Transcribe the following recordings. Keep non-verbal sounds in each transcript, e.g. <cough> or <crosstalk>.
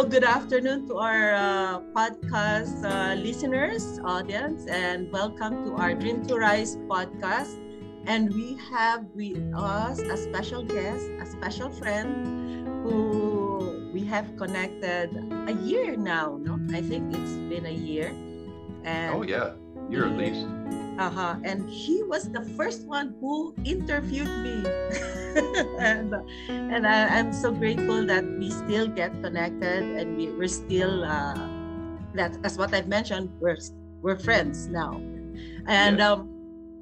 Hello, good afternoon to our uh, podcast uh, listeners, audience, and welcome to our Dream to Rise podcast. And we have with us a special guest, a special friend who we have connected a year now, no? I think it's been a year. And oh, yeah, year at least. Uh-huh. And he was the first one who interviewed me. <laughs> and and I, am so grateful that we still get connected and we, we're still uh, that as what I've mentioned, we're we're friends now. And yes. um,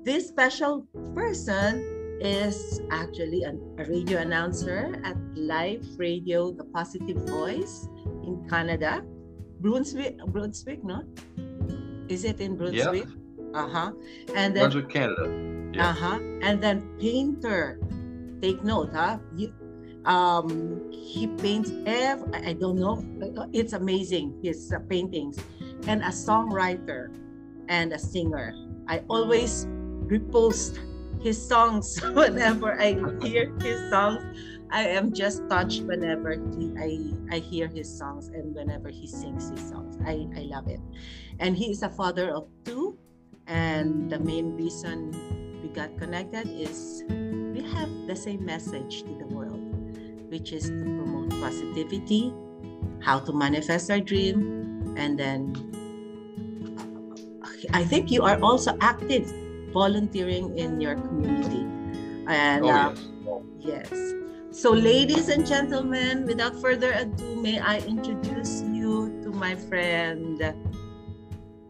this special person is actually an, a radio announcer at Life Radio The Positive Voice in Canada. Brunswick, Brunswick, no? Is it in Brunswick? Yeah. Uh-huh. And then Canada. Yeah. Uh-huh. And then painter. Take note, huh? You, um, he paints every, I don't know, it's amazing, his uh, paintings. And a songwriter and a singer. I always repost his songs <laughs> whenever I hear his songs. I am just touched whenever he, I, I hear his songs and whenever he sings his songs. I, I love it. And he is a father of two and the main reason we got connected is we have the same message to the world, which is to promote positivity, how to manifest our dream, and then I think you are also active volunteering in your community. And oh, uh, yes. yes. So, ladies and gentlemen, without further ado, may I introduce you to my friend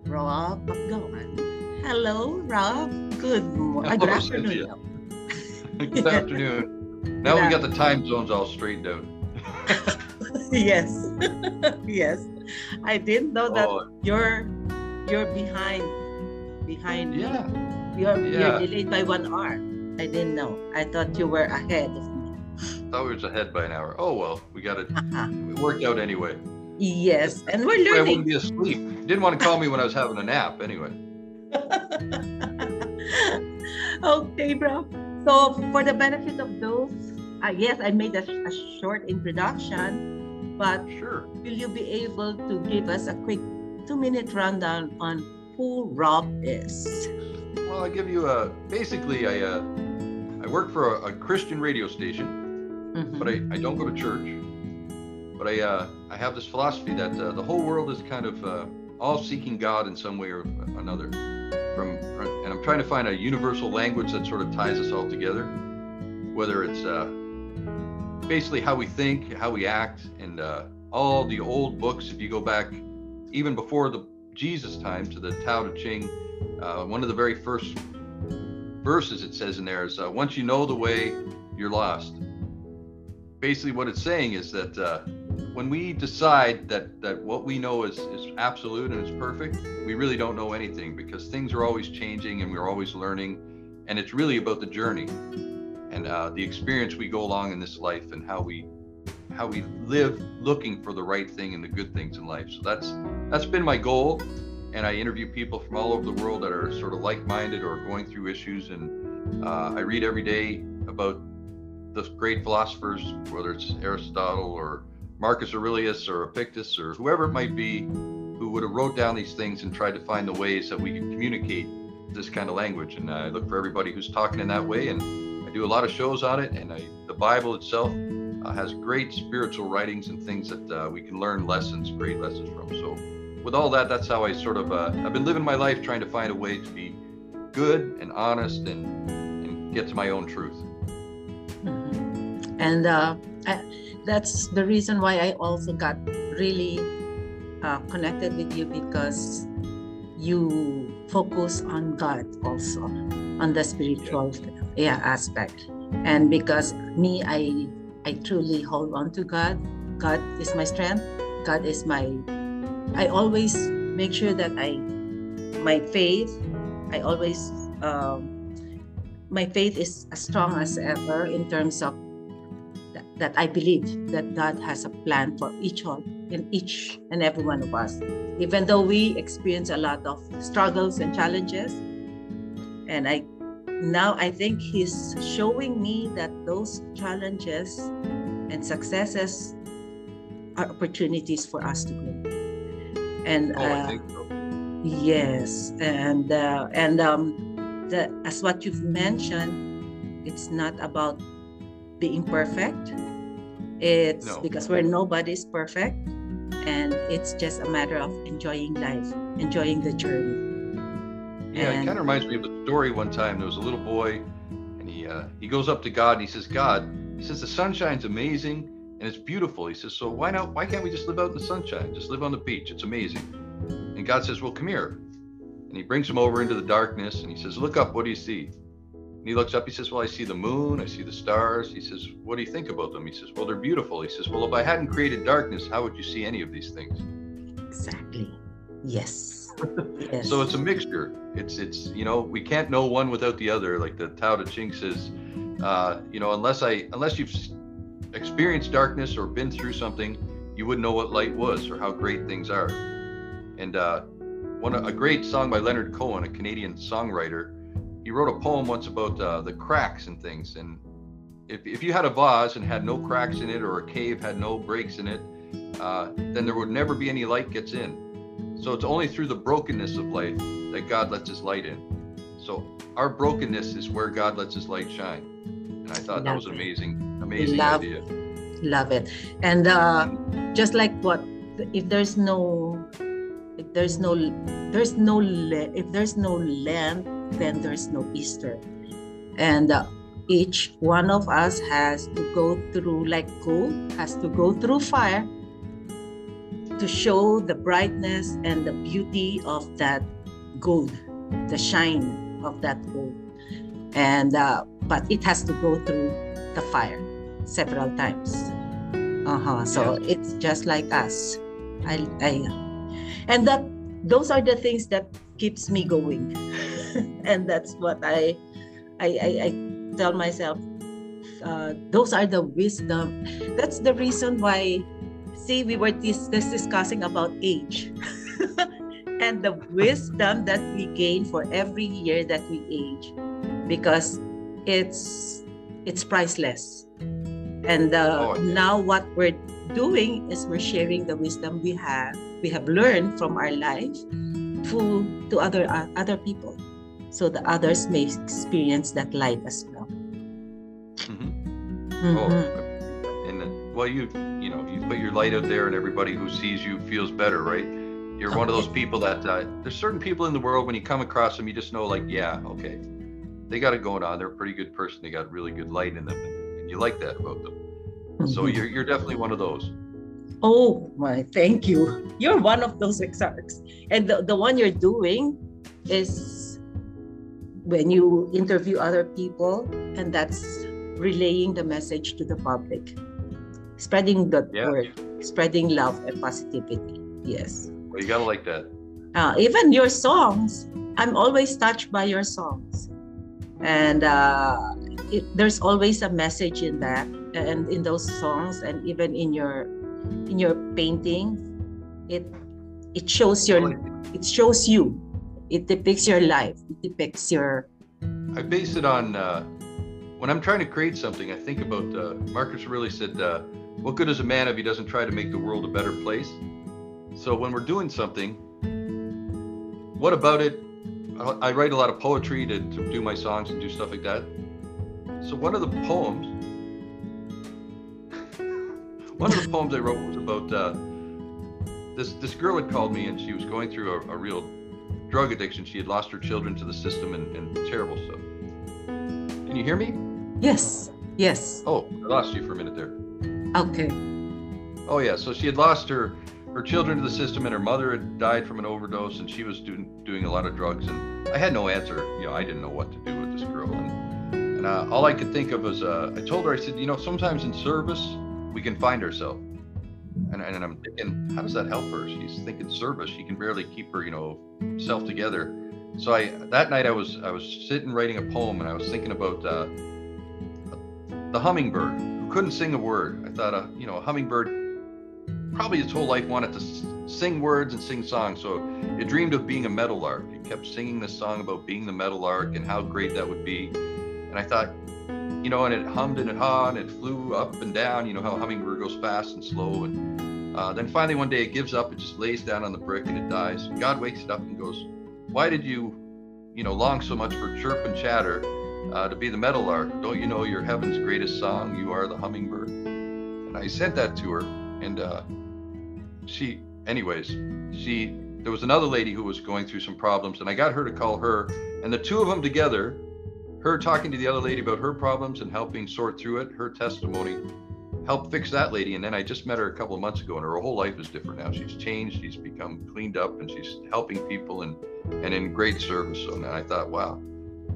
Rob McGowan. Hello, Rob. Good morning. Good afternoon. <laughs> Good afternoon. Now we got the time zones all straightened out. <laughs> yes. <laughs> yes. I didn't know that oh. you're you're behind behind yeah. me. You're yeah. you're delayed by one hour. I didn't know. I thought you were ahead of me. thought we was ahead by an hour. Oh well, we got it. Uh-huh. It worked out anyway. Yes, and we're learning. I wouldn't be asleep. didn't want to call me when I was having a nap anyway. <laughs> okay, bro. So, for the benefit of those, uh, yes, I made a, a short introduction, but sure. will you be able to give us a quick two-minute rundown on who Rob is? Well, I'll give you a basically I uh, I work for a, a Christian radio station, mm-hmm. but I, I don't go to church. But I uh, I have this philosophy that uh, the whole world is kind of uh, all seeking God in some way or another from, and I'm trying to find a universal language that sort of ties us all together, whether it's uh, basically how we think, how we act, and uh, all the old books. If you go back even before the Jesus time to the Tao Te Ching, uh, one of the very first verses it says in there is, uh, "Once you know the way, you're lost." Basically, what it's saying is that uh, when we decide that that what we know is is absolute and is perfect, we really don't know anything because things are always changing and we're always learning, and it's really about the journey and uh, the experience we go along in this life and how we how we live looking for the right thing and the good things in life. So that's that's been my goal, and I interview people from all over the world that are sort of like-minded or going through issues, and uh, I read every day about the great philosophers, whether it's Aristotle or Marcus Aurelius or Epictetus or whoever it might be who would have wrote down these things and tried to find the ways that we could communicate this kind of language. And I look for everybody who's talking in that way. And I do a lot of shows on it. And I, the Bible itself uh, has great spiritual writings and things that uh, we can learn lessons, great lessons from. So with all that, that's how I sort of, uh, I've been living my life trying to find a way to be good and honest and, and get to my own truth. Mm-hmm. And uh, I, that's the reason why I also got really uh, connected with you because you focus on God also on the spiritual yeah. aspect. And because me I I truly hold on to God. God is my strength. God is my I always make sure that I my faith I always um, my faith is as strong as ever in terms of that I believe that God has a plan for each one in each and every one of us. Even though we experience a lot of struggles and challenges, and I now I think He's showing me that those challenges and successes are opportunities for us to grow. And oh, uh, so. yes, and uh, and um, the, as what you've mentioned, it's not about being perfect. It's no. because we're nobody's perfect, and it's just a matter of enjoying life, enjoying the journey. Yeah, and, it kind of reminds me of a story one time. There was a little boy, and he uh, he goes up to God and he says, "God," he says, "the sunshine's amazing and it's beautiful." He says, "So why not? Why can't we just live out in the sunshine? Just live on the beach? It's amazing." And God says, "Well, come here." And he brings him over into the darkness and he says, "Look up. What do you see?" He looks up. He says, "Well, I see the moon. I see the stars." He says, "What do you think about them?" He says, "Well, they're beautiful." He says, "Well, if I hadn't created darkness, how would you see any of these things?" Exactly. Yes <laughs> yes. So it's a mixture. It's it's you know we can't know one without the other. Like the Tao Te Ching says, uh, you know unless I unless you've experienced darkness or been through something, you wouldn't know what light was or how great things are. And uh, one a great song by Leonard Cohen, a Canadian songwriter, he wrote a poem once about uh, the cracks and things. And if if you had a vase and had no cracks in it, or a cave had no breaks in it, uh, then there would never be any light gets in so it's only through the brokenness of life that God lets his light in. So our brokenness is where God lets his light shine. And I thought Love that was an amazing, amazing Love, idea. Love it. And uh, just like what if there's no if there's no there's no if there's no Lent, then there's no Easter. And uh, each one of us has to go through like gold has to go through fire to show the brightness and the beauty of that gold, the shine of that gold. And uh, but it has to go through the fire several times. Uh-huh. So yeah. it's just like us. I, I and that those are the things that keeps me going. <laughs> <laughs> and that's what I I, I, I tell myself uh, those are the wisdom. That's the reason why see, we were dis- discussing about age <laughs> and the wisdom that we gain for every year that we age, because it's it's priceless. And uh, oh, now what we're doing is we're sharing the wisdom we have we have learned from our life to to other uh, other people, so the others may experience that light as well. Mm-hmm. Mm-hmm. Oh well you you know you put your light out there and everybody who sees you feels better right? You're one of those people that uh, there's certain people in the world when you come across them you just know like yeah okay. They got it going on. They're a pretty good person. They got really good light in them and, and you like that about them. Mm-hmm. so you're, you're definitely one of those. Oh my thank you. You're one of those exarchs and the, the one you're doing is when you interview other people and that's relaying the message to the public spreading the yeah. word, spreading love and positivity. Yes. Well, you gotta like that. Uh, even your songs, I'm always touched by your songs, and uh, it, there's always a message in that, and in those songs, and even in your in your painting, it it shows your it shows you, it depicts your life, it depicts your. I base it on uh, when I'm trying to create something. I think about uh, Marcus Aurelius said uh, what good is a man if he doesn't try to make the world a better place? So when we're doing something, what about it? I write a lot of poetry to, to do my songs and do stuff like that. So one of the poems, <laughs> one of the poems I wrote was about uh, this this girl had called me and she was going through a, a real drug addiction. She had lost her children to the system and, and terrible stuff. Can you hear me? Yes. Yes. Oh, I lost you for a minute there. Okay. Oh yeah, so she had lost her her children to the system, and her mother had died from an overdose, and she was doing doing a lot of drugs, and I had no answer. You know, I didn't know what to do with this girl, and and uh, all I could think of was uh, I told her I said, you know, sometimes in service we can find ourselves. And, and I'm thinking, how does that help her? She's thinking service. She can barely keep her, you know, self together. So I that night I was I was sitting writing a poem and I was thinking about uh, the hummingbird who couldn't sing a word. I thought, uh, you know, a hummingbird probably its whole life wanted to sing words and sing songs. So it dreamed of being a meadowlark. It kept singing this song about being the meadowlark and how great that would be. And I thought, you know, and it hummed and it hawed and it flew up and down. You know how a hummingbird goes fast and slow. And Uh, then finally one day it gives up, it just lays down on the brick and it dies. God wakes it up and goes, Why did you, you know, long so much for chirp and chatter uh, to be the meadowlark? Don't you know your heaven's greatest song? You are the hummingbird. And I sent that to her, and uh, she, anyways, she, there was another lady who was going through some problems, and I got her to call her, and the two of them together, her talking to the other lady about her problems and helping sort through it, her testimony helped fix that lady. And then I just met her a couple of months ago, and her whole life is different now. She's changed, she's become cleaned up, and she's helping people and and in great service. So I thought, wow,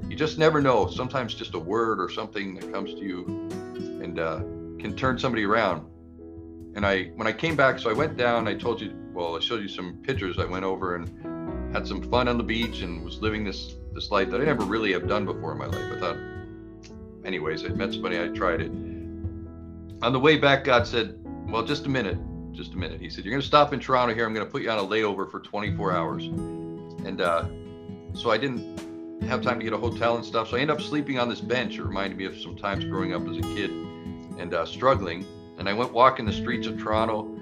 you just never know. Sometimes just a word or something that comes to you and uh, can turn somebody around. And I, when I came back, so I went down. I told you, well, I showed you some pictures. I went over and had some fun on the beach and was living this this life that I never really have done before in my life. I thought, anyways, I met somebody. I tried it on the way back, God said, Well, just a minute, just a minute. He said, You're going to stop in Toronto here. I'm going to put you on a layover for 24 hours. And uh, so I didn't have time to get a hotel and stuff. So I ended up sleeping on this bench. It reminded me of some times growing up as a kid and uh, struggling. And I went walking the streets of Toronto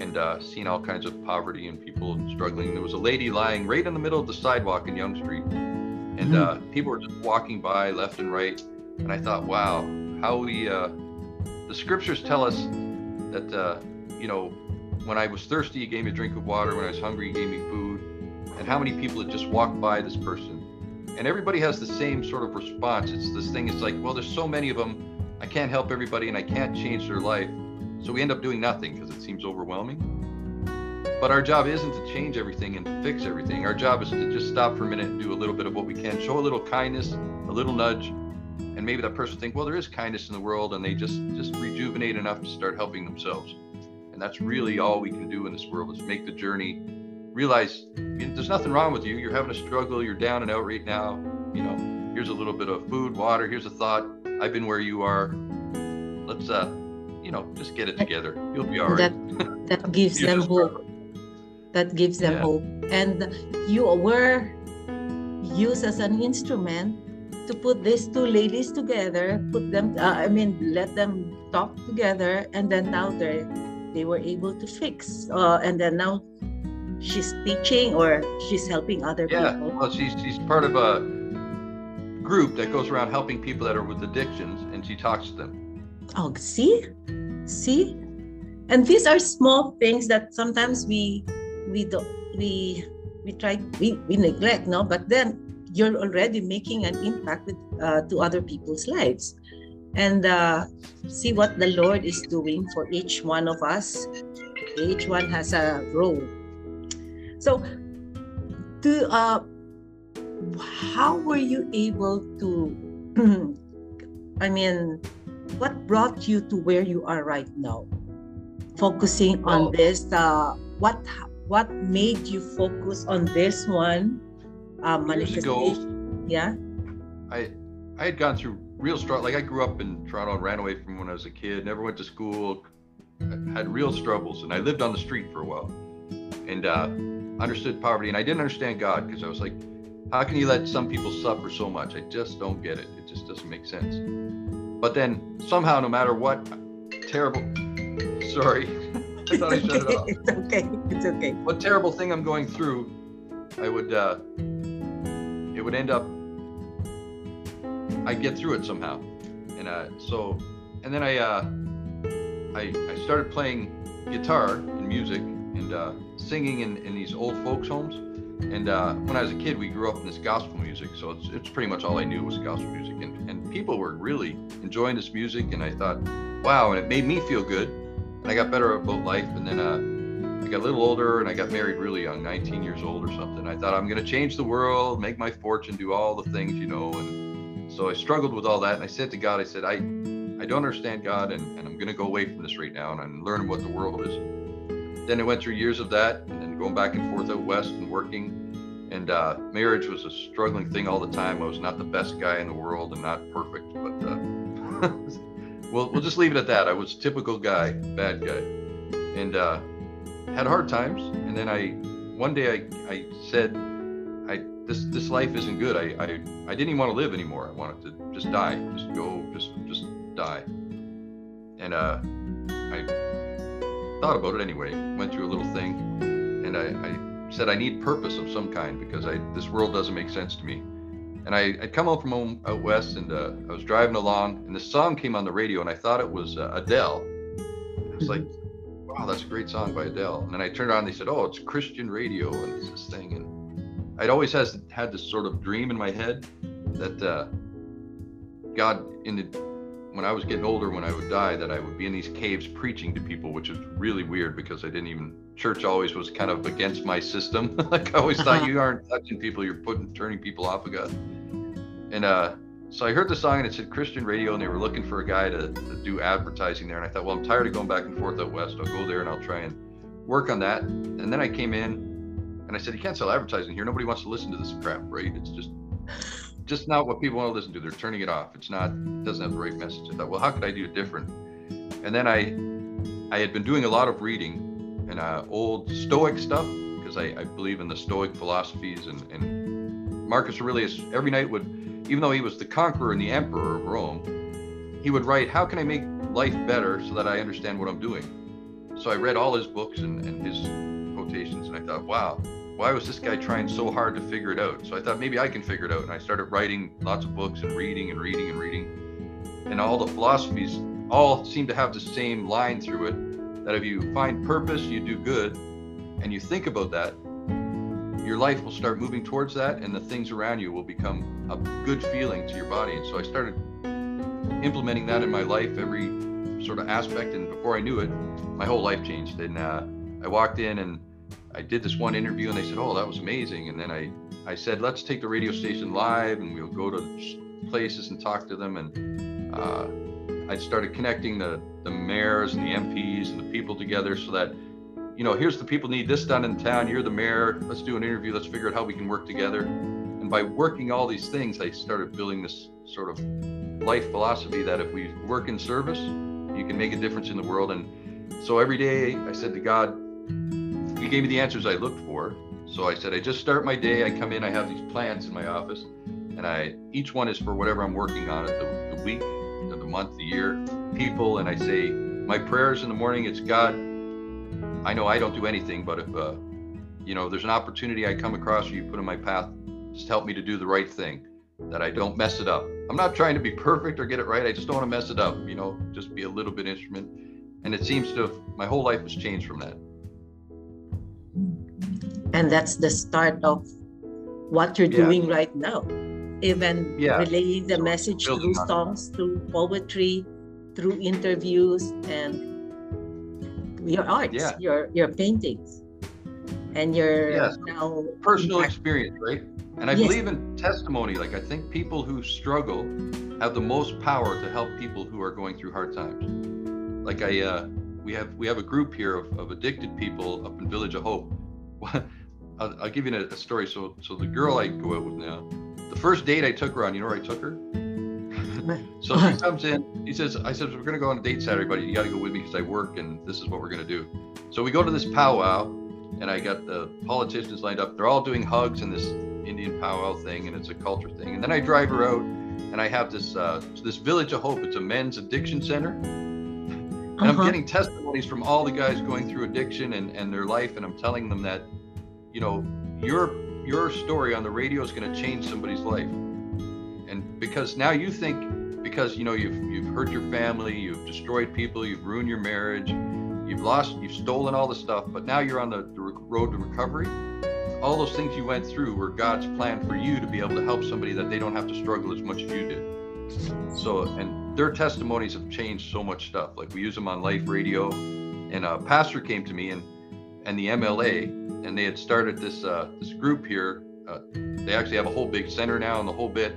and uh, all kinds of poverty and people struggling. There was a lady lying right in the middle of the sidewalk in Yonge Street. And mm-hmm. uh, people were just walking by left and right. And I thought, wow, how we uh, the scriptures tell us that, uh, you know, when I was thirsty, he gave me a drink of water. When I was hungry, he gave me food. And how many people had just walked by this person? And everybody has the same sort of response. It's this thing, it's like, well, there's so many of them. I can't help everybody and I can't change their life. So we end up doing nothing because it seems overwhelming. But our job isn't to change everything and fix everything. Our job is to just stop for a minute and do a little bit of what we can, show a little kindness, a little nudge, and maybe that person think well there is kindness in the world and they just just rejuvenate enough to start helping themselves. And that's really all we can do in this world is make the journey. Realize there's nothing wrong with you. You're having a struggle. You're down and out right now. You know here's a little bit of food water. Here's a thought. I've been where you are. Let's uh you know just get it together. You'll be all right. that, that gives <laughs> them hope that gives them yeah. hope and you were used as an instrument to put these two ladies together, put them, uh, I mean, let them talk together, and then now they they were able to fix. Uh, and then now she's teaching or she's helping other yeah, people. Yeah, well, she's she's part of a group that goes around helping people that are with addictions, and she talks to them. Oh, see, see, and these are small things that sometimes we we don't we we try we, we neglect no? But then you're already making an impact with, uh, to other people's lives. And uh, see what the lord is doing for each one of us. Each one has a role. So to uh, how were you able to <clears throat> i mean what brought you to where you are right now? Focusing on oh. this uh, what what made you focus on this one um, years ago, yeah. I I had gone through real struggle. Like I grew up in Toronto and ran away from when I was a kid. Never went to school. I had real struggles, and I lived on the street for a while, and uh, understood poverty. And I didn't understand God because I was like, how can you let some people suffer so much? I just don't get it. It just doesn't make sense. But then somehow, no matter what terrible, <laughs> sorry, I thought I shut it off. <laughs> It's okay. It's okay. What terrible thing I'm going through, I would. Uh, it would end up I'd get through it somehow. And uh, so, and then I, uh, I, I started playing guitar and music and uh, singing in, in these old folks homes. And uh, when I was a kid, we grew up in this gospel music, so it's, it's pretty much all I knew was gospel music. And, and people were really enjoying this music, and I thought, wow, and it made me feel good. I got better about life. And then uh, I got a little older and I got married really young, 19 years old or something. I thought I'm going to change the world, make my fortune, do all the things, you know. And so I struggled with all that. And I said to God, I said, I, I don't understand God and, and I'm going to go away from this right now and I'm what the world is. Then I went through years of that and then going back and forth out west and working. And uh, marriage was a struggling thing all the time. I was not the best guy in the world and not perfect, but uh, <laughs> we'll, we'll just leave it at that. I was a typical guy, bad guy. And uh, had hard times, and then I one day I, I said, I this this life isn't good. I, I I didn't even want to live anymore. I wanted to just die, just go, just just die. And uh, I thought about it anyway. Went through a little thing, and I, I said I need purpose of some kind because I this world doesn't make sense to me. And I, I'd come home from home out west, and uh, I was driving along, and this song came on the radio, and I thought it was uh, Adele. I was like, "Wow, that's a great song by Adele." And then I turned on, and they said, "Oh, it's Christian radio, and it's this thing." And I'd always has had this sort of dream in my head that uh, God in the when I was getting older, when I would die, that I would be in these caves preaching to people, which is really weird because I didn't even church always was kind of against my system. <laughs> like I always thought you aren't touching people, you're putting turning people off of God. And uh, so I heard the song and it said Christian radio, and they were looking for a guy to, to do advertising there. And I thought, well, I'm tired of going back and forth out west. I'll go there and I'll try and work on that. And then I came in and I said, you can't sell advertising here. Nobody wants to listen to this crap, right? It's just just not what people want to listen to. They're turning it off. It's not it doesn't have the right message. I thought, well, how could I do it different? And then I I had been doing a lot of reading and uh, old Stoic stuff because I, I, believe in the Stoic philosophies and, and Marcus Aurelius every night would, even though he was the conqueror and the emperor of Rome, he would write, how can I make life better so that I understand what I'm doing? So I read all his books and, and his quotations and I thought, wow, why was this guy trying so hard to figure it out? So I thought maybe I can figure it out. And I started writing lots of books and reading and reading and reading. And all the philosophies all seem to have the same line through it that if you find purpose, you do good, and you think about that, your life will start moving towards that, and the things around you will become a good feeling to your body. And so I started implementing that in my life, every sort of aspect. And before I knew it, my whole life changed. And uh, I walked in and I did this one interview and they said, "Oh, that was amazing." And then I I said, "Let's take the radio station live and we'll go to places and talk to them." And uh, I started connecting the the mayors and the MPs and the people together so that you know, here's the people need this done in town. You're the mayor. Let's do an interview. Let's figure out how we can work together. And by working all these things, I started building this sort of life philosophy that if we work in service, you can make a difference in the world. And so every day I said to God, he gave me the answers I looked for. So I said, I just start my day. I come in, I have these plans in my office, and I each one is for whatever I'm working on at the, the week, the, the month, the year, people. And I say, my prayers in the morning, it's God. I know I don't do anything, but if uh, you know, there's an opportunity I come across or you put in my path, just help me to do the right thing, that I don't mess it up. I'm not trying to be <laughs> perfect or get it right. I just don't want to mess it up, you know, just be a little bit instrument. And it seems to have, my whole life has changed from that and that's the start of what you're yeah. doing right now even yeah. relaying the so message through songs through poetry through interviews and your arts yeah. your your paintings and your yes. now personal experience right and i yes. believe in testimony like i think people who struggle have the most power to help people who are going through hard times like i uh we have we have a group here of, of addicted people up in village of hope <laughs> I'll, I'll give you a, a, story. So, so the girl I go out with now, the first date I took her on, you know where I took her? <laughs> so she comes in. He says, "I said we're gonna go on a date Saturday, buddy. You got to go with me because I work, and this is what we're gonna do." So we go to this powwow, and I got the politicians lined up. They're all doing hugs and this Indian powwow thing, and it's a culture thing. And then I drive her out, and I have this uh, this Village of Hope. It's a men's addiction center. And uh-huh. I'm getting testimonies from all the guys going through addiction and, and their life, and I'm telling them that you know, your your story on the radio is going to change somebody's life. And because now you think because you know you've you've hurt your family, you've destroyed people, you've ruined your marriage, you've lost, you've stolen all the stuff, but now you're on the, the road to recovery. All those things you went through were God's plan for you to be able to help somebody that they don't have to struggle as much as you did. So, and their testimonies have changed so much stuff. Like we use them on Life Radio, and a pastor came to me and and the MLA, and they had started this uh, this group here. Uh, they actually have a whole big center now and the whole bit,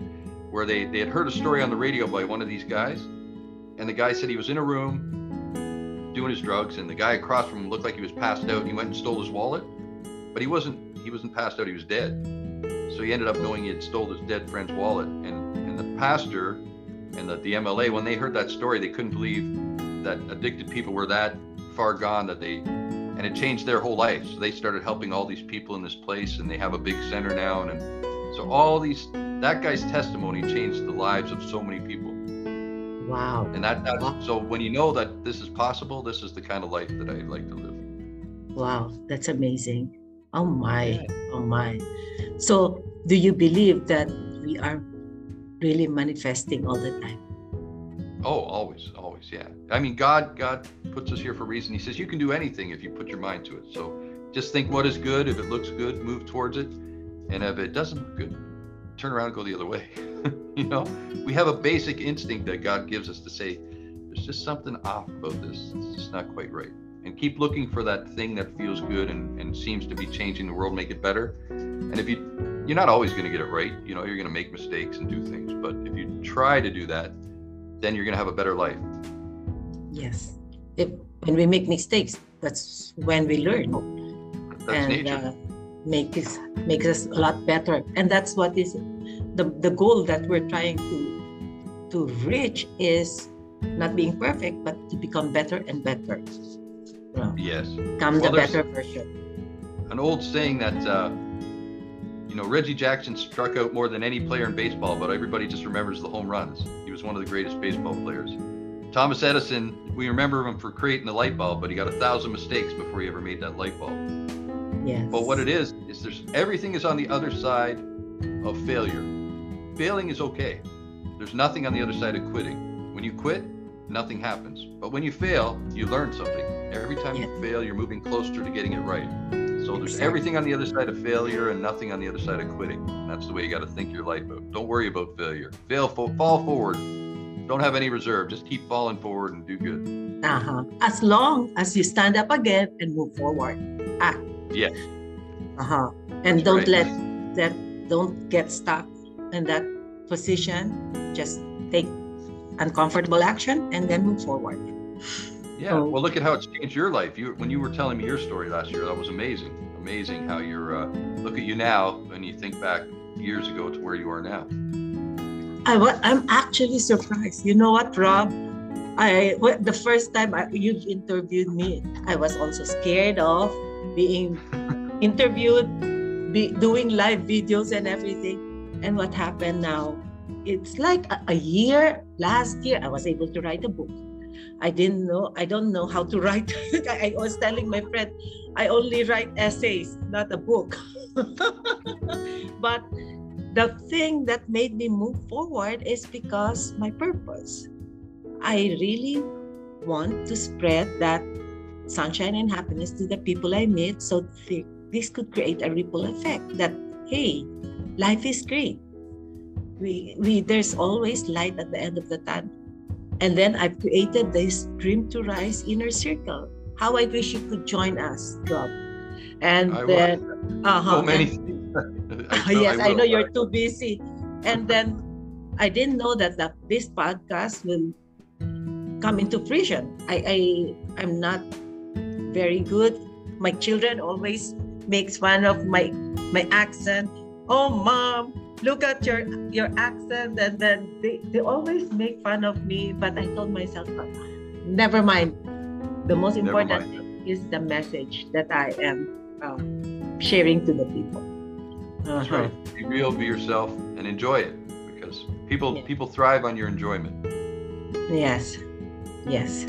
where they they had heard a story on the radio by one of these guys, and the guy said he was in a room doing his drugs, and the guy across from him looked like he was passed out, and he went and stole his wallet, but he wasn't he wasn't passed out, he was dead. So he ended up knowing he had stole his dead friend's wallet, and and the pastor and the, the MLA when they heard that story, they couldn't believe that addicted people were that far gone that they and it changed their whole life. So they started helping all these people in this place, and they have a big center now. And, and so all these that guy's testimony changed the lives of so many people. Wow. And that that's wow. so when you know that this is possible, this is the kind of life that I'd like to live. Wow, that's amazing. Oh my, oh my. So do you believe that we are really manifesting all the time? Oh, always, always, yeah. I mean, God, God puts us here for a reason. He says you can do anything if you put your mind to it. So just think what is good. If it looks good, move towards it. And if it doesn't look good, turn around and go the other way. <laughs> you know, we have a basic instinct that God gives us to say, there's just something off about this. It's just not quite right. And keep looking for that thing that feels good and, and seems to be changing the world, make it better. And if you you're not always going to get it right, you know, you're going to make mistakes and do things. But if you try to do that, then you're going to have a better life. Yes. If, when we make mistakes, that's when we learn. That's and. Uh, make us makes us a lot better and that's what is the the goal that we're trying to to reach is not being perfect but to become better and better yes become well, the better version an old saying that uh, you know reggie jackson struck out more than any player in baseball but everybody just remembers the home runs was one of the greatest baseball players thomas edison we remember him for creating the light bulb but he got a thousand mistakes before he ever made that light bulb Yes. But what it is is there's everything is on the other side of failure. Failing is okay. There's nothing on the other side of quitting. When you quit, nothing happens. But when you fail, you learn something. Every time yes. you fail, you're moving closer to getting it right. So there's everything on the other side of failure and nothing on the other side of quitting. And that's the way you got to think your life out. Don't worry about failure. Fail, fall forward. Don't have any reserve. Just keep falling forward and do good. Uh-huh. As long as you stand up again and move forward. Act yeah. Uh-huh. And That's don't right. let that don't get stuck in that position. Just take uncomfortable action and then move forward. Yeah. So, well, look at how it's changed your life. You when you were telling me your story last year, that was amazing. Amazing how you're. Uh, look at you now, and you think back years ago to where you are now. I, I'm actually surprised. You know what, Rob? I the first time I, you interviewed me, I was also scared of being <laughs> interviewed, be, doing live videos and everything. And what happened now? It's like a, a year, last year, I was able to write a book. I didn't know, I don't know how to <laughs> write. I was telling my friend, I only write essays, not a book. <laughs> but the thing that made me move forward is because my purpose. I really want to spread that sunshine and happiness to the people I meet. So th- this could create a ripple effect that, hey, life is great. We, we, there's always light at the end of the tunnel. And then I've created this Dream to Rise inner circle. How I wish you could join us, Rob. And I then, uh-huh, so many. <laughs> I <laughs> yes, I, I know you're too busy. And then I didn't know that the, this podcast will come into fruition. I, I I'm not very good. My children always makes fun of my my accent. Oh, mom, look at your your accent, and then they, they always make fun of me. But I told myself, never mind. The most important thing is the message that I am uh, sharing to the people. Uh-huh. That's right. Be real, be yourself, and enjoy it because people yeah. people thrive on your enjoyment. Yes, yes.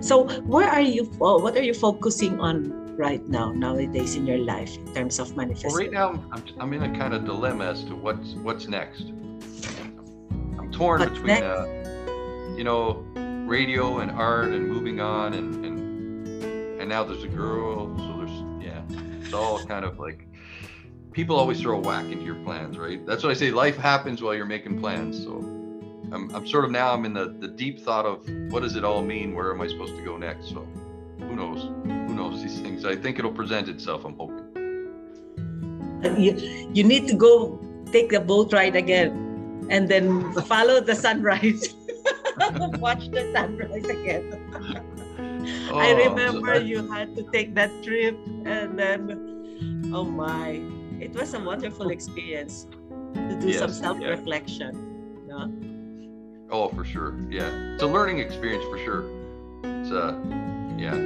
So where are you? What are you focusing on right now nowadays in your life in terms of manifesting? Well, right now I'm, I'm in a kind of dilemma as to what's what's next. I'm torn between uh, you know radio and art and moving on and and and now there's a girl so there's yeah it's all kind of like people always throw a whack into your plans right that's what i say life happens while you're making plans so I'm, I'm sort of now I'm in the, the deep thought of what does it all mean? Where am I supposed to go next? So who knows? Who knows these things? I think it'll present itself. I'm hoping. You, you need to go take the boat ride again and then follow the sunrise. <laughs> Watch the sunrise again. <laughs> oh, I remember you had to take that trip and then, oh my, it was a wonderful experience to do yes, some self reflection. Yeah. Oh, for sure. Yeah, it's a learning experience for sure. It's uh, yeah,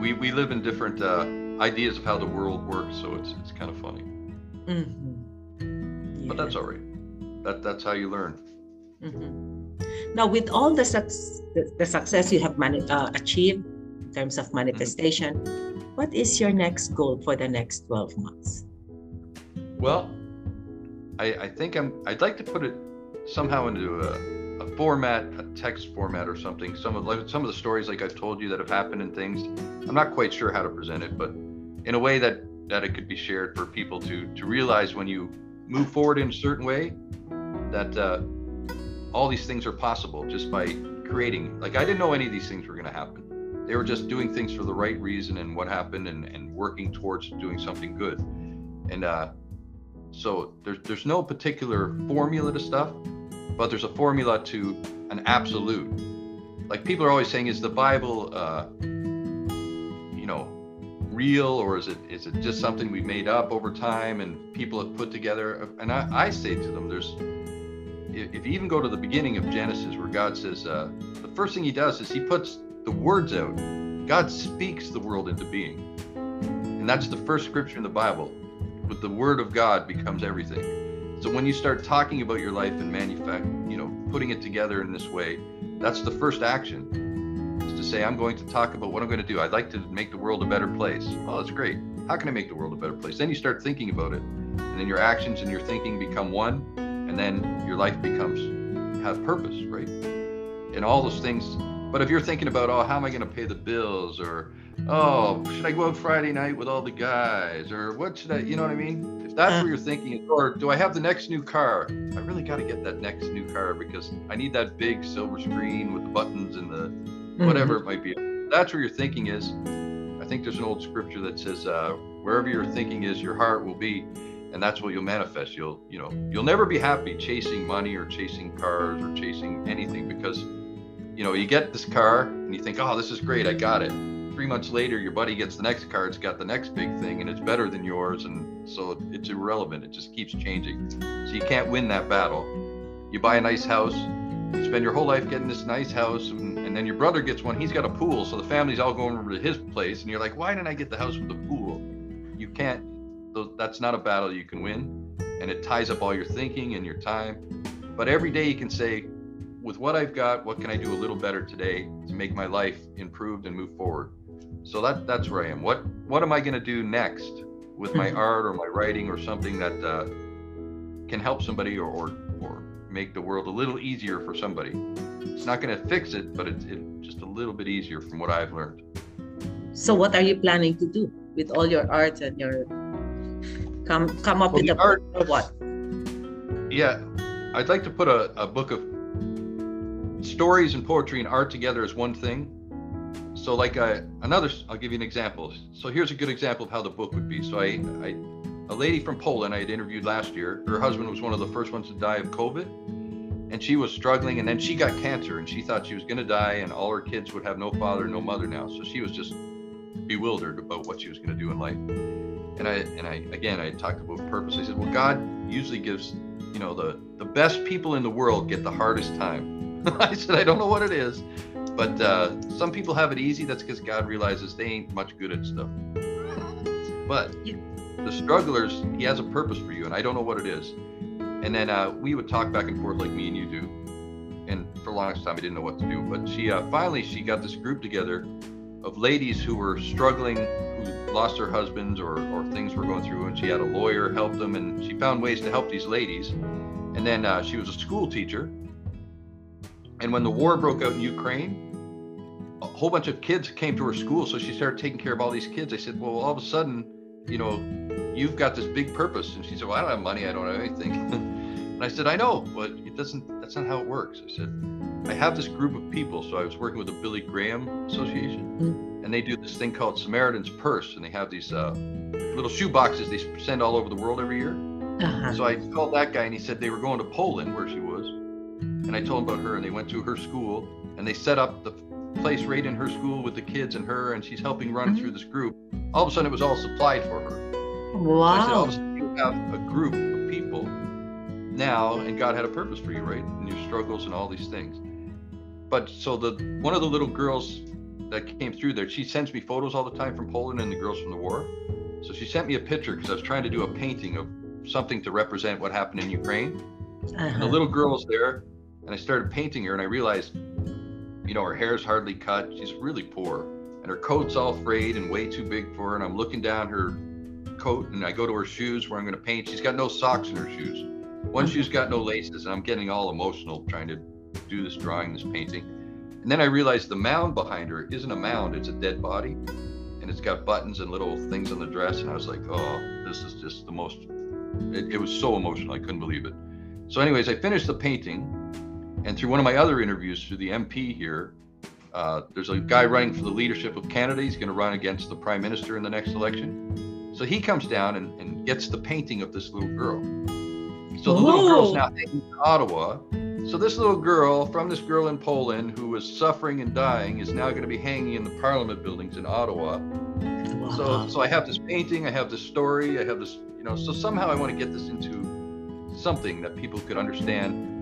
we we live in different uh, ideas of how the world works, so it's it's kind of funny. Mm-hmm. Yeah. But that's all right. That that's how you learn. Mm-hmm. Now, with all the, the, the success you have mani- uh, achieved in terms of manifestation, mm-hmm. what is your next goal for the next 12 months? Well, I, I think I'm. I'd like to put it somehow into a, a format, a text format or something. Some of like some of the stories, like I've told you, that have happened and things. I'm not quite sure how to present it, but in a way that that it could be shared for people to to realize when you move forward in a certain way that uh, all these things are possible just by creating. Like I didn't know any of these things were going to happen. They were just doing things for the right reason and what happened and, and working towards doing something good. And uh, so there's there's no particular formula to stuff, but there's a formula to an absolute. Like people are always saying, is the Bible, uh, you know, real or is it is it just something we made up over time and people have put together? And I, I say to them, there's if you even go to the beginning of Genesis where God says uh, the first thing He does is He puts the words out. God speaks the world into being, and that's the first scripture in the Bible with the word of God becomes everything. So when you start talking about your life and manufacture, you know, putting it together in this way, that's the first action. Is to say, I'm going to talk about what I'm going to do. I'd like to make the world a better place. Oh, that's great. How can I make the world a better place? Then you start thinking about it. And then your actions and your thinking become one. And then your life becomes have purpose, right? And all those things. But if you're thinking about, oh, how am I going to pay the bills or oh, should I go out Friday night with all the guys? Or what should I, you know what I mean? If that's what you're thinking, or do I have the next new car? I really got to get that next new car because I need that big silver screen with the buttons and the mm-hmm. whatever it might be. That's where your thinking is. I think there's an old scripture that says, uh, wherever your thinking is, your heart will be. And that's what you'll manifest. You'll, you know, you'll never be happy chasing money or chasing cars or chasing anything because, you know, you get this car and you think, oh, this is great. I got it three months later, your buddy gets the next car, it's got the next big thing, and it's better than yours, and so it's irrelevant. It just keeps changing. So you can't win that battle. You buy a nice house, you spend your whole life getting this nice house, and, and then your brother gets one. He's got a pool, so the family's all going over to his place, and you're like, why didn't I get the house with the pool? You can't. That's not a battle you can win, and it ties up all your thinking and your time. But every day you can say, with what I've got, what can I do a little better today to make my life improved and move forward? So that that's where I am. What what am I going to do next with my mm-hmm. art or my writing or something that uh, can help somebody or, or, or make the world a little easier for somebody? It's not going to fix it, but it's it, just a little bit easier from what I've learned. So what are you planning to do with all your art and your come come up well, with a art or what? Yeah, I'd like to put a, a book of stories and poetry and art together as one thing so like I, another i'll give you an example. So here's a good example of how the book would be. So i, I a lady from poland i had interviewed last year her husband was one of the first ones to die of covid and she was struggling and then she got cancer and she thought she was going to die and all her kids would have no father no mother now. So she was just bewildered about what she was going to do in life. And i and i again i talked about purpose. I said well god usually gives you know the the best people in the world get the hardest time. <laughs> I said i don't know what it is but uh, some people have it easy. That's because God realizes they ain't much good at stuff. <laughs> But the strugglers, He has a purpose for you, and I don't know what it is. And then uh, we would talk back and forth like me and you do. And for a long time, I didn't know what to do. But she uh, finally she got this group together of ladies who were struggling, who lost their husbands or, or things were going through, and she had a lawyer help them, and she found ways to help these ladies. And then uh, she was a school teacher, and when the war broke out in Ukraine, a whole bunch of kids came to her school. So she started taking care of all these kids. I said, Well, all of a sudden, you know, you've got this big purpose. And she said, Well, I don't have money. I don't have anything. <laughs> and I said, I know, but it doesn't, that's not how it works. I said, I have this group of people. So I was working with the Billy Graham Association, mm-hmm. and they do this thing called Samaritan's Purse. And they have these uh, little shoe boxes they send all over the world every year. Uh-huh. So I called that guy, and he said they were going to Poland, where she was and I told them about her, and they went to her school, and they set up the place right in her school with the kids and her, and she's helping run mm-hmm. through this group. All of a sudden, it was all supplied for her. Wow! So said, all of a sudden, you have a group of people now, and God had a purpose for you, right? And your struggles and all these things. But so the one of the little girls that came through there, she sends me photos all the time from Poland and the girls from the war. So she sent me a picture because I was trying to do a painting of something to represent what happened in Ukraine. Uh-huh. The little girl's there and I started painting her, and I realized, you know, her hair's hardly cut. She's really poor, and her coat's all frayed and way too big for her. And I'm looking down her coat, and I go to her shoes where I'm going to paint. She's got no socks in her shoes. One mm-hmm. shoe's got no laces, and I'm getting all emotional trying to do this drawing, this painting. And then I realized the mound behind her isn't a mound; it's a dead body, and it's got buttons and little things on the dress. And I was like, oh, this is just the most. It, it was so emotional, I couldn't believe it. So, anyways, I finished the painting, and through one of my other interviews through the MP here, uh, there's a guy running for the leadership of Canada. He's going to run against the prime minister in the next election. So he comes down and, and gets the painting of this little girl. So the little girl's now in Ottawa. So this little girl from this girl in Poland who was suffering and dying is now going to be hanging in the Parliament buildings in Ottawa. Wow. So so I have this painting, I have this story, I have this, you know, so somehow I want to get this into something that people could understand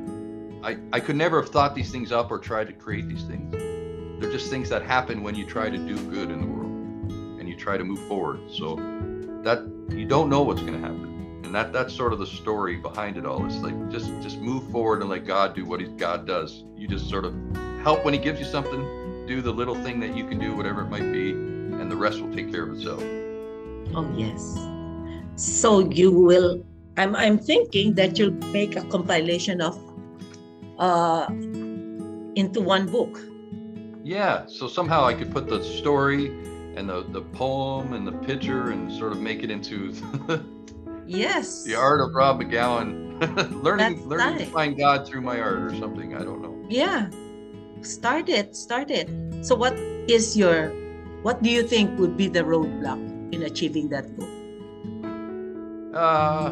I, I could never have thought these things up or tried to create these things. They're just things that happen when you try to do good in the world and you try to move forward. So that you don't know what's going to happen. And that that's sort of the story behind it all. It's like just just move forward and let God do what he, God does. You just sort of help when he gives you something, do the little thing that you can do, whatever it might be, and the rest will take care of itself. Oh yes. So you will I'm I'm thinking that you'll make a compilation of uh, into one book. Yeah, so somehow I could put the story and the, the poem and the picture and sort of make it into <laughs> yes the art of Rob McGowan, <laughs> learning That's learning nice. to find God through my art or something. I don't know. Yeah, start it, start it. So, what is your, what do you think would be the roadblock in achieving that goal? Uh,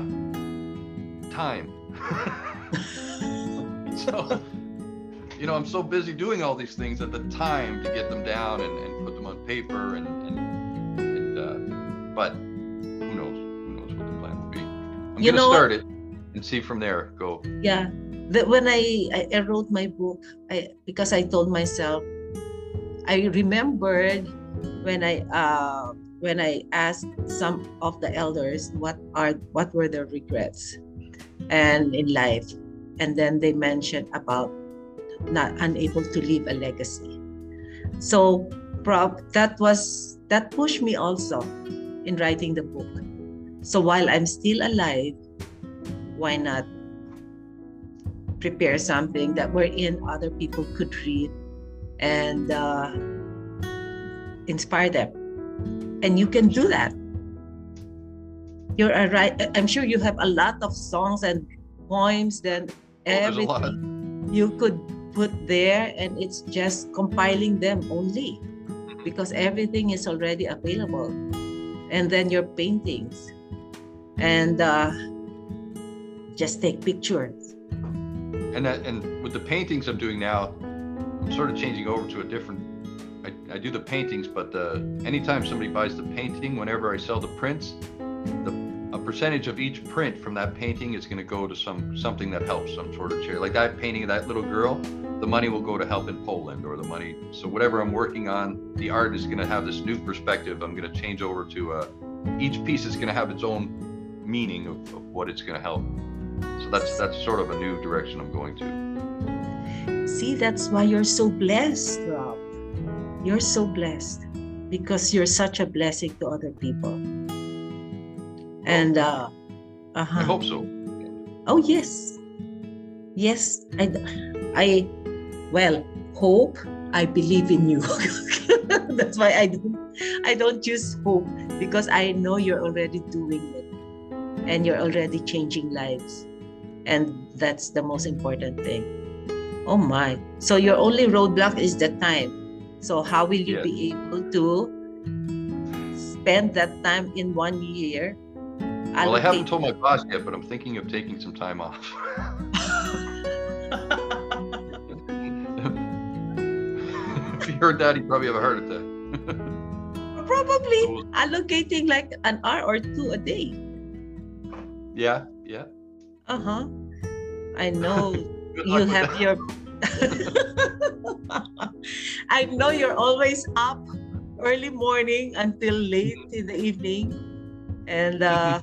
time. <laughs> <laughs> so, you know, I'm so busy doing all these things at the time to get them down and, and put them on paper and, and, and uh, but who knows? Who knows what the plan will be? I'm you gonna know, start it and see from there. Go. Yeah. The, when I, I wrote my book, I because I told myself, I remembered when I uh, when I asked some of the elders what are what were their regrets and in life and then they mentioned about not unable to leave a legacy. So prob that was that pushed me also in writing the book. So while i'm still alive why not prepare something that wherein other people could read and uh, inspire them? And you can do that. You're a right i'm sure you have a lot of songs and poems then everything you could put there and it's just compiling them only because everything is already available. And then your paintings. And uh, just take pictures. And that, and with the paintings i'm doing now i'm sort of changing over to a different i, I do the paintings but uh, anytime somebody buys the painting whenever i sell the prints the percentage of each print from that painting is going to go to some something that helps some sort of charity. Like that painting of that little girl, the money will go to help in Poland or the money. So whatever I'm working on, the art is going to have this new perspective. I'm going to change over to uh, each piece is going to have its own meaning of, of what it's going to help. So that's that's sort of a new direction I'm going to. See, that's why you're so blessed, Rob. You're so blessed because you're such a blessing to other people and uh, uh-huh. I hope so. Oh yes, yes. I, I, well, hope. I believe in you. <laughs> That's why I don't. I don't use hope because I know you're already doing it, and you're already changing lives, and that's the most important thing. Oh my! So your only roadblock is the time. So how will you yes. be able to spend that time in one year well, I haven't told my boss yet, but I'm thinking of taking some time off. <laughs> if you heard that, he'd probably have a heart attack. <laughs> probably allocating like an hour or two a day. Yeah, yeah. Uh huh. I know <laughs> you have your. I know you're always up early morning until late in the evening, and uh,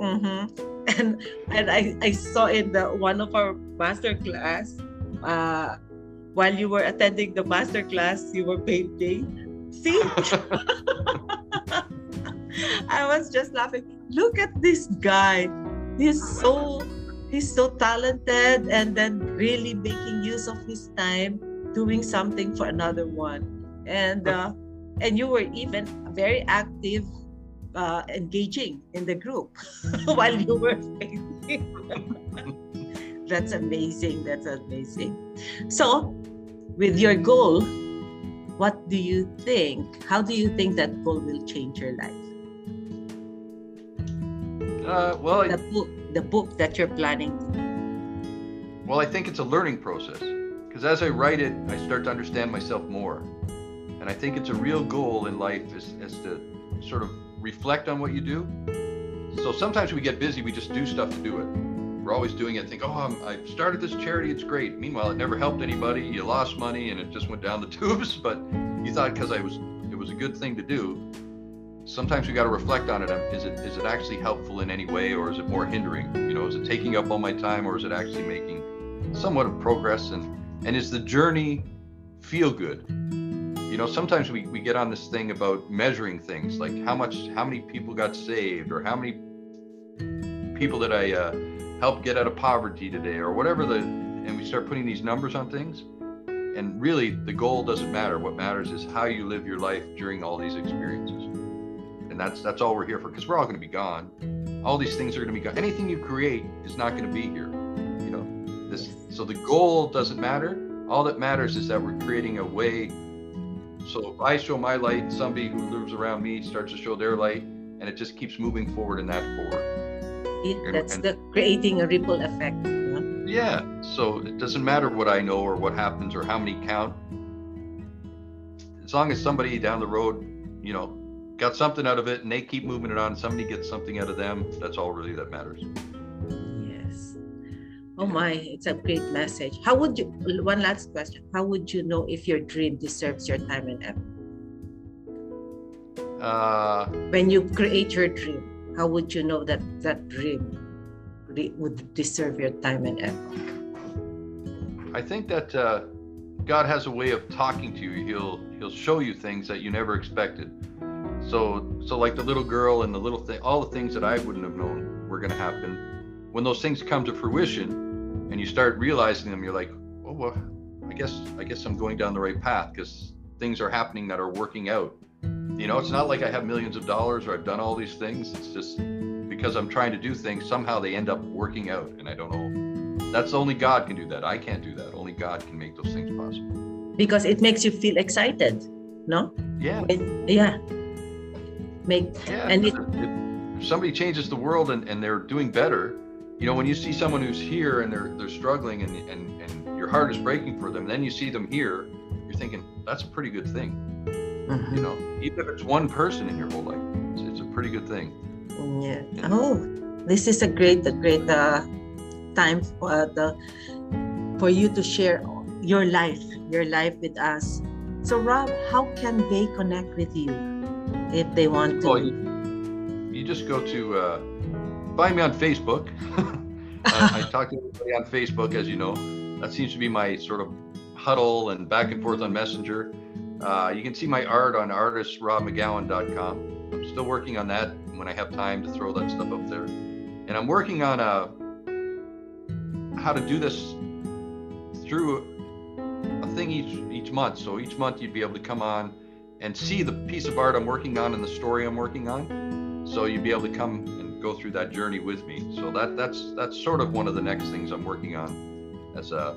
Mm-hmm. And and I, I saw in the one of our master class uh, while you were attending the master class, you were painting. See? <laughs> I was just laughing. Look at this guy. He's so he's so talented and then really making use of his time doing something for another one. And uh, and you were even very active uh, engaging in the group <laughs> while you were painting. <laughs> That's amazing. That's amazing. So, with your goal, what do you think? How do you think that goal will change your life? Uh, well, the book, the book that you're planning. Well, I think it's a learning process because as I write it, I start to understand myself more, and I think it's a real goal in life is, is to sort of reflect on what you do. So sometimes we get busy, we just do stuff to do it. We're always doing it, think, oh, I'm, I started this charity, it's great. Meanwhile, it never helped anybody. You lost money and it just went down the <laughs> tubes, but you thought because I was, it was a good thing to do. Sometimes we got to reflect on it. Um, is it is it actually helpful in any way, or is it more hindering? You know, is it taking up all my time, or is it actually making somewhat of progress? And and is the journey feel good? Know sometimes we, we get on this thing about measuring things like how much how many people got saved or how many people that i uh, helped get out of poverty today or whatever the and we start putting these numbers on things. And really the goal doesn't matter. What matters is how you live your life during all these experiences. And that's that's all we're here for because we're all going to be gone. All these things are going to be gone. Anything you create is not going to be here you know? This so the goal doesn't matter. All that matters is that we're creating a way so if I show my light, somebody who lives around me starts to show their light, and it just keeps moving forward in that forward. That's and, the creating a ripple effect. Yeah. So it doesn't matter what I know or what happens or how many count. As long as somebody down the road, you know, got something out of it and they keep moving it on, somebody gets something out of them, that's all really that matters. Oh my, it's a great message. How would you, one last question, how would you know if your dream deserves your time and effort? Uh, when you create your dream, how would you know that that dream would deserve your time and effort? I think that uh, God has a way of talking to you. He'll He'll show you things that you never expected. So so like the little girl and the little thing, all the things that I wouldn't have known were going to happen. When those things come to fruition, and you start realizing them, you're like, oh, well, I guess I guess I'm going down the right path because things are happening that are working out. You know, it's not like I have millions of dollars or I've done all these things. It's just because I'm trying to do things, somehow they end up working out, and I don't know. That's only God can do that. I can't do that. Only God can make those things possible. Because it makes you feel excited, no? Yeah. It, yeah. Make yeah. And it, if somebody changes the world and, and they're doing better, you know when you see someone who's here and they're they're struggling and and, and your heart is breaking for them then you see them here you're thinking that's a pretty good thing. Mm-hmm. you know even if it's one person in your whole life it's, it's a pretty good thing. Yeah. Oh this is a great a great uh, time for uh, the for you to share your life your life with us. So rob how can they connect with you if they want to? Well, you, you just go to uh, find me on Facebook. <laughs> I, I talk to everybody on Facebook, as you know. That seems to be my sort of huddle and back and forth on Messenger. Uh, you can see my art on artistrobmcgowan.com. I'm still working on that when I have time to throw that stuff up there. And I'm working on a, uh, how to do this through a thing each each month. So each month you'd be able to come on and see the piece of art I'm working on and the story I'm working on. So you'd be able to come go through that journey with me. So that that's that's sort of one of the next things I'm working on as a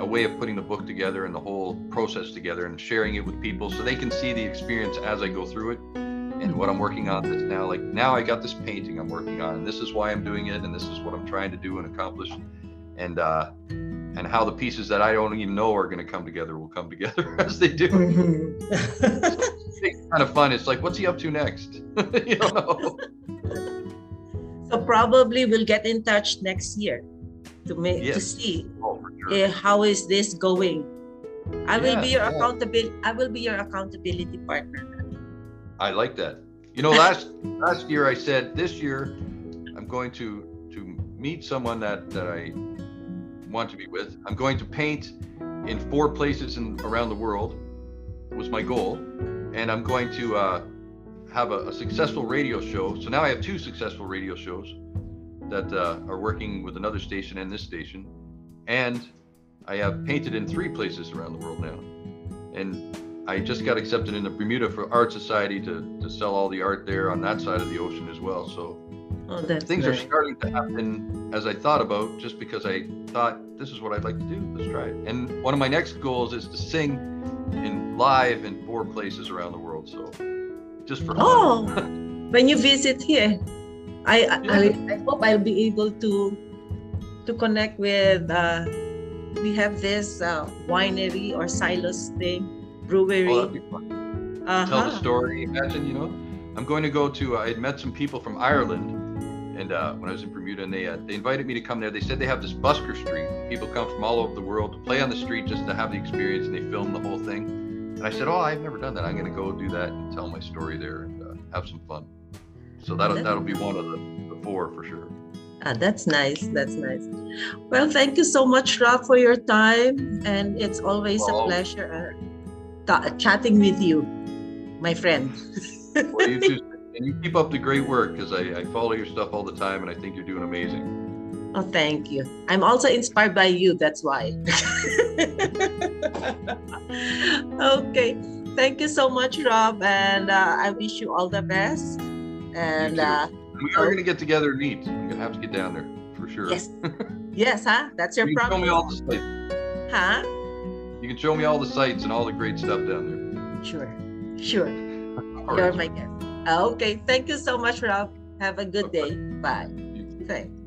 a way of putting the book together and the whole process together and sharing it with people so they can see the experience as I go through it. And what I'm working on is now like now I got this painting I'm working on and this is why I'm doing it and this is what I'm trying to do and accomplish. And uh and how the pieces that I don't even know are going to come together will come together <laughs> as they do. Mm-hmm. it's kind of fun. It's like, what's he up to next? <laughs> you know. <laughs> So probably we'll get in touch next year to make yes. to see oh, sure. uh, how is this going. I will be your yeah. accountability. I will be your accountability partner. I like that. You know, last <laughs> last year I said this year I'm going to to meet someone that that I want to be with. I'm going to paint in four places in, around the world. Was my goal, and I'm going to uh, have a, a, successful radio show. So now I have two successful radio shows that uh, are working with another station and this station, and I have painted in three places around the world now, and I just got accepted into the Bermuda for Art Society to to sell all the art there on that side of the ocean as well. So oh, things nice. are starting to happen as I thought about, just because I thought this is what I'd like to do. Let's try it. And one of my next goals is to sing in live in four places around the world. So just for oh, when you visit here, I. I I hope I'll be able to to connect with. Uh, we have this uh, winery or silos thing, brewery. Oh, that'd be fun. Uh-huh. Tell the story. Imagine, you know, I'm going to go to. Uh, I had met some people from Ireland and uh, when I was in Bermuda, and they uh, they invited me to come there. They said they have this busker street. People come from all over the world to play on the street just to have the experience, and they film the whole thing. And I said, "Oh, I've never done that. I'm going to go do that and tell my story there and uh, have some fun." So that'll that'll be one of the, the four for sure. Ah, that's nice. That's nice. Well, thank you so much, Rob, for your time, and it's always well, a pleasure uh, chatting with you, my friend. well, you <laughs> too. And you keep up the great work because I, I follow your stuff all the time and I think you're doing amazing. Oh, thank you. I'm also inspired by you. That's why. <laughs> okay. Thank you so much, Rob. And uh, I wish you all the best. And uh, we are going to get together and eat. I'm going to have to get down there for sure. Yes. <laughs> yes, huh? That's your you promise. Show me all the sites. Huh? You can show me all the sites and all the great stuff down there. Sure. Sure. You're my guest. Okay. Thank you so much, Rob. Have a good day. Bye. Thanks.